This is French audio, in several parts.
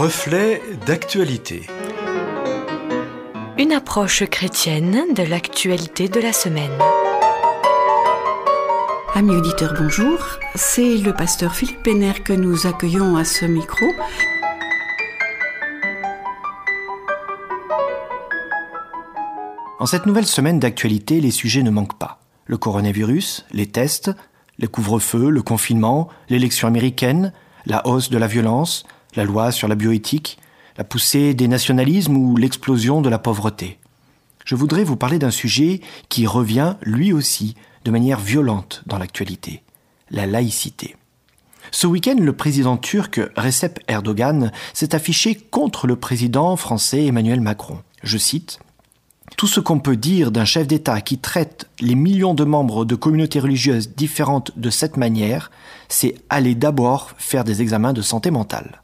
Reflet d'actualité. Une approche chrétienne de l'actualité de la semaine. Amis auditeurs, bonjour. C'est le pasteur Philippe Péner que nous accueillons à ce micro. En cette nouvelle semaine d'actualité, les sujets ne manquent pas. Le coronavirus, les tests, le couvre-feu, le confinement, l'élection américaine, la hausse de la violence, la loi sur la bioéthique, la poussée des nationalismes ou l'explosion de la pauvreté. Je voudrais vous parler d'un sujet qui revient, lui aussi, de manière violente dans l'actualité, la laïcité. Ce week-end, le président turc Recep Erdogan s'est affiché contre le président français Emmanuel Macron. Je cite tout ce qu'on peut dire d'un chef d'État qui traite les millions de membres de communautés religieuses différentes de cette manière, c'est aller d'abord faire des examens de santé mentale.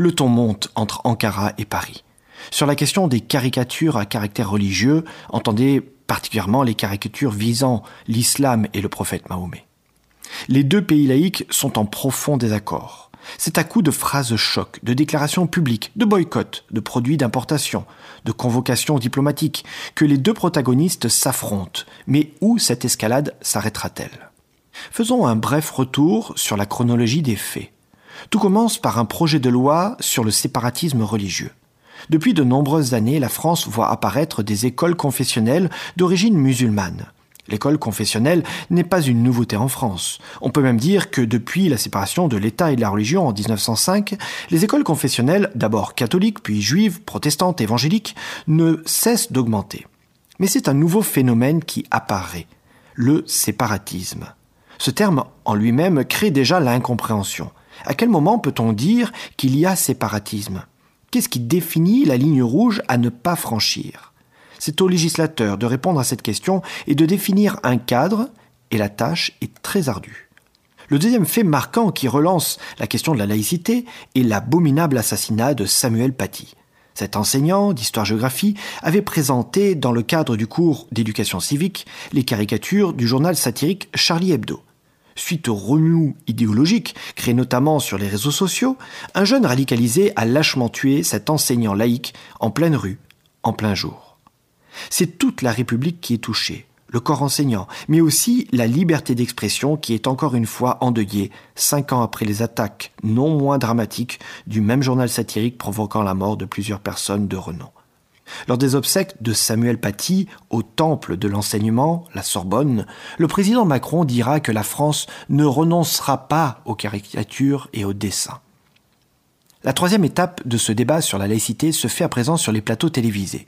Le ton monte entre Ankara et Paris. Sur la question des caricatures à caractère religieux, entendez particulièrement les caricatures visant l'islam et le prophète Mahomet. Les deux pays laïcs sont en profond désaccord. C'est à coup de phrases choc, de déclarations publiques, de boycotts, de produits d'importation, de convocations diplomatiques, que les deux protagonistes s'affrontent. Mais où cette escalade s'arrêtera-t-elle? Faisons un bref retour sur la chronologie des faits. Tout commence par un projet de loi sur le séparatisme religieux. Depuis de nombreuses années, la France voit apparaître des écoles confessionnelles d'origine musulmane. L'école confessionnelle n'est pas une nouveauté en France. On peut même dire que depuis la séparation de l'État et de la religion en 1905, les écoles confessionnelles, d'abord catholiques, puis juives, protestantes, évangéliques, ne cessent d'augmenter. Mais c'est un nouveau phénomène qui apparaît, le séparatisme. Ce terme en lui-même crée déjà l'incompréhension. À quel moment peut-on dire qu'il y a séparatisme? Qu'est-ce qui définit la ligne rouge à ne pas franchir? C'est au législateur de répondre à cette question et de définir un cadre, et la tâche est très ardue. Le deuxième fait marquant qui relance la question de la laïcité est l'abominable assassinat de Samuel Paty. Cet enseignant d'histoire-géographie avait présenté, dans le cadre du cours d'éducation civique, les caricatures du journal satirique Charlie Hebdo. Suite au remous idéologique, créé notamment sur les réseaux sociaux, un jeune radicalisé a lâchement tué cet enseignant laïque en pleine rue, en plein jour. C'est toute la République qui est touchée, le corps enseignant, mais aussi la liberté d'expression qui est encore une fois endeuillée cinq ans après les attaques non moins dramatiques du même journal satirique provoquant la mort de plusieurs personnes de renom. Lors des obsèques de Samuel Paty au temple de l'enseignement, la Sorbonne, le président Macron dira que la France ne renoncera pas aux caricatures et aux dessins. La troisième étape de ce débat sur la laïcité se fait à présent sur les plateaux télévisés.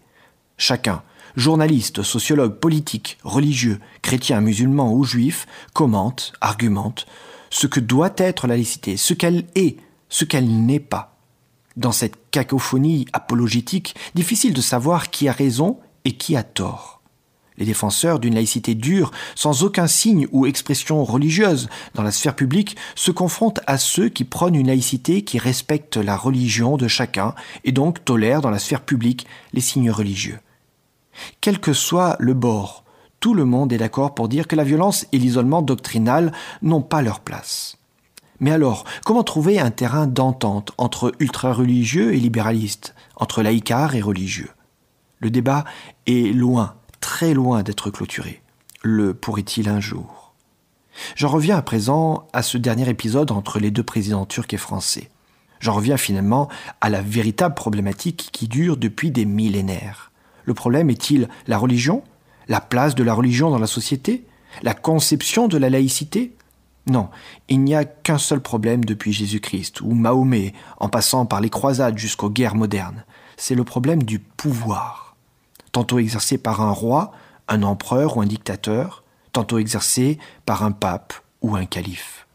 Chacun, journalistes, sociologues, politiques, religieux, chrétiens, musulmans ou juifs, commentent, argumentent ce que doit être la laïcité, ce qu'elle est, ce qu'elle n'est pas. Dans cette cacophonie apologétique, difficile de savoir qui a raison et qui a tort. Les défenseurs d'une laïcité dure, sans aucun signe ou expression religieuse dans la sphère publique, se confrontent à ceux qui prônent une laïcité qui respecte la religion de chacun et donc tolère dans la sphère publique les signes religieux. Quel que soit le bord, tout le monde est d'accord pour dire que la violence et l'isolement doctrinal n'ont pas leur place. Mais alors, comment trouver un terrain d'entente entre ultra-religieux et libéralistes, entre laïcars et religieux? Le débat est loin, très loin d'être clôturé. Le pourrait-il un jour? J'en reviens à présent à ce dernier épisode entre les deux présidents turcs et français. J'en reviens finalement à la véritable problématique qui dure depuis des millénaires. Le problème est-il la religion? La place de la religion dans la société? La conception de la laïcité? Non, il n'y a qu'un seul problème depuis Jésus-Christ, ou Mahomet, en passant par les croisades jusqu'aux guerres modernes. C'est le problème du pouvoir. Tantôt exercé par un roi, un empereur ou un dictateur, tantôt exercé par un pape ou un calife.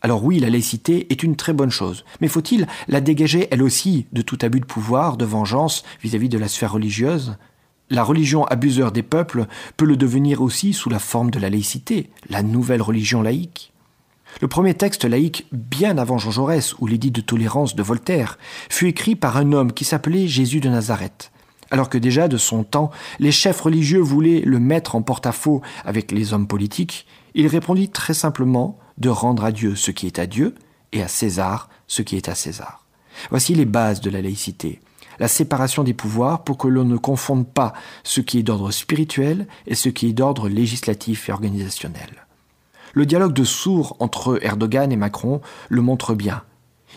Alors oui, la laïcité est une très bonne chose, mais faut-il la dégager elle aussi de tout abus de pouvoir, de vengeance vis-à-vis de la sphère religieuse? La religion abuseur des peuples peut le devenir aussi sous la forme de la laïcité, la nouvelle religion laïque. Le premier texte laïque, bien avant Jean Jaurès ou l'édit de tolérance de Voltaire, fut écrit par un homme qui s'appelait Jésus de Nazareth. Alors que déjà de son temps, les chefs religieux voulaient le mettre en porte-à-faux avec les hommes politiques, il répondit très simplement de rendre à Dieu ce qui est à Dieu et à César ce qui est à César. Voici les bases de la laïcité. La séparation des pouvoirs pour que l'on ne confonde pas ce qui est d'ordre spirituel et ce qui est d'ordre législatif et organisationnel. Le dialogue de sourds entre Erdogan et Macron le montre bien.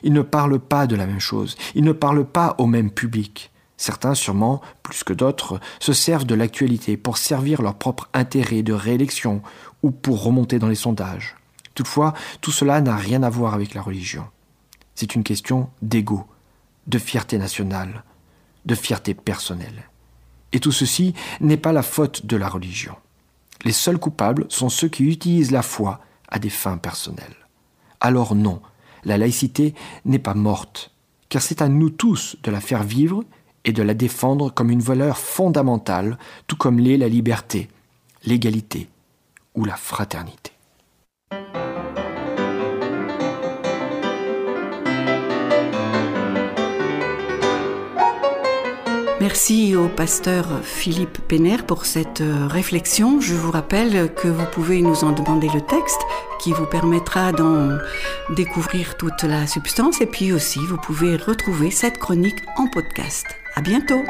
Ils ne parlent pas de la même chose, ils ne parlent pas au même public. Certains, sûrement, plus que d'autres, se servent de l'actualité pour servir leur propre intérêt de réélection ou pour remonter dans les sondages. Toutefois, tout cela n'a rien à voir avec la religion. C'est une question d'ego, de fierté nationale, de fierté personnelle. Et tout ceci n'est pas la faute de la religion. Les seuls coupables sont ceux qui utilisent la foi à des fins personnelles. Alors non, la laïcité n'est pas morte, car c'est à nous tous de la faire vivre et de la défendre comme une valeur fondamentale, tout comme l'est la liberté, l'égalité ou la fraternité. Merci au pasteur Philippe Péner pour cette euh, réflexion. Je vous rappelle que vous pouvez nous en demander le texte qui vous permettra d'en découvrir toute la substance et puis aussi vous pouvez retrouver cette chronique en podcast. À bientôt!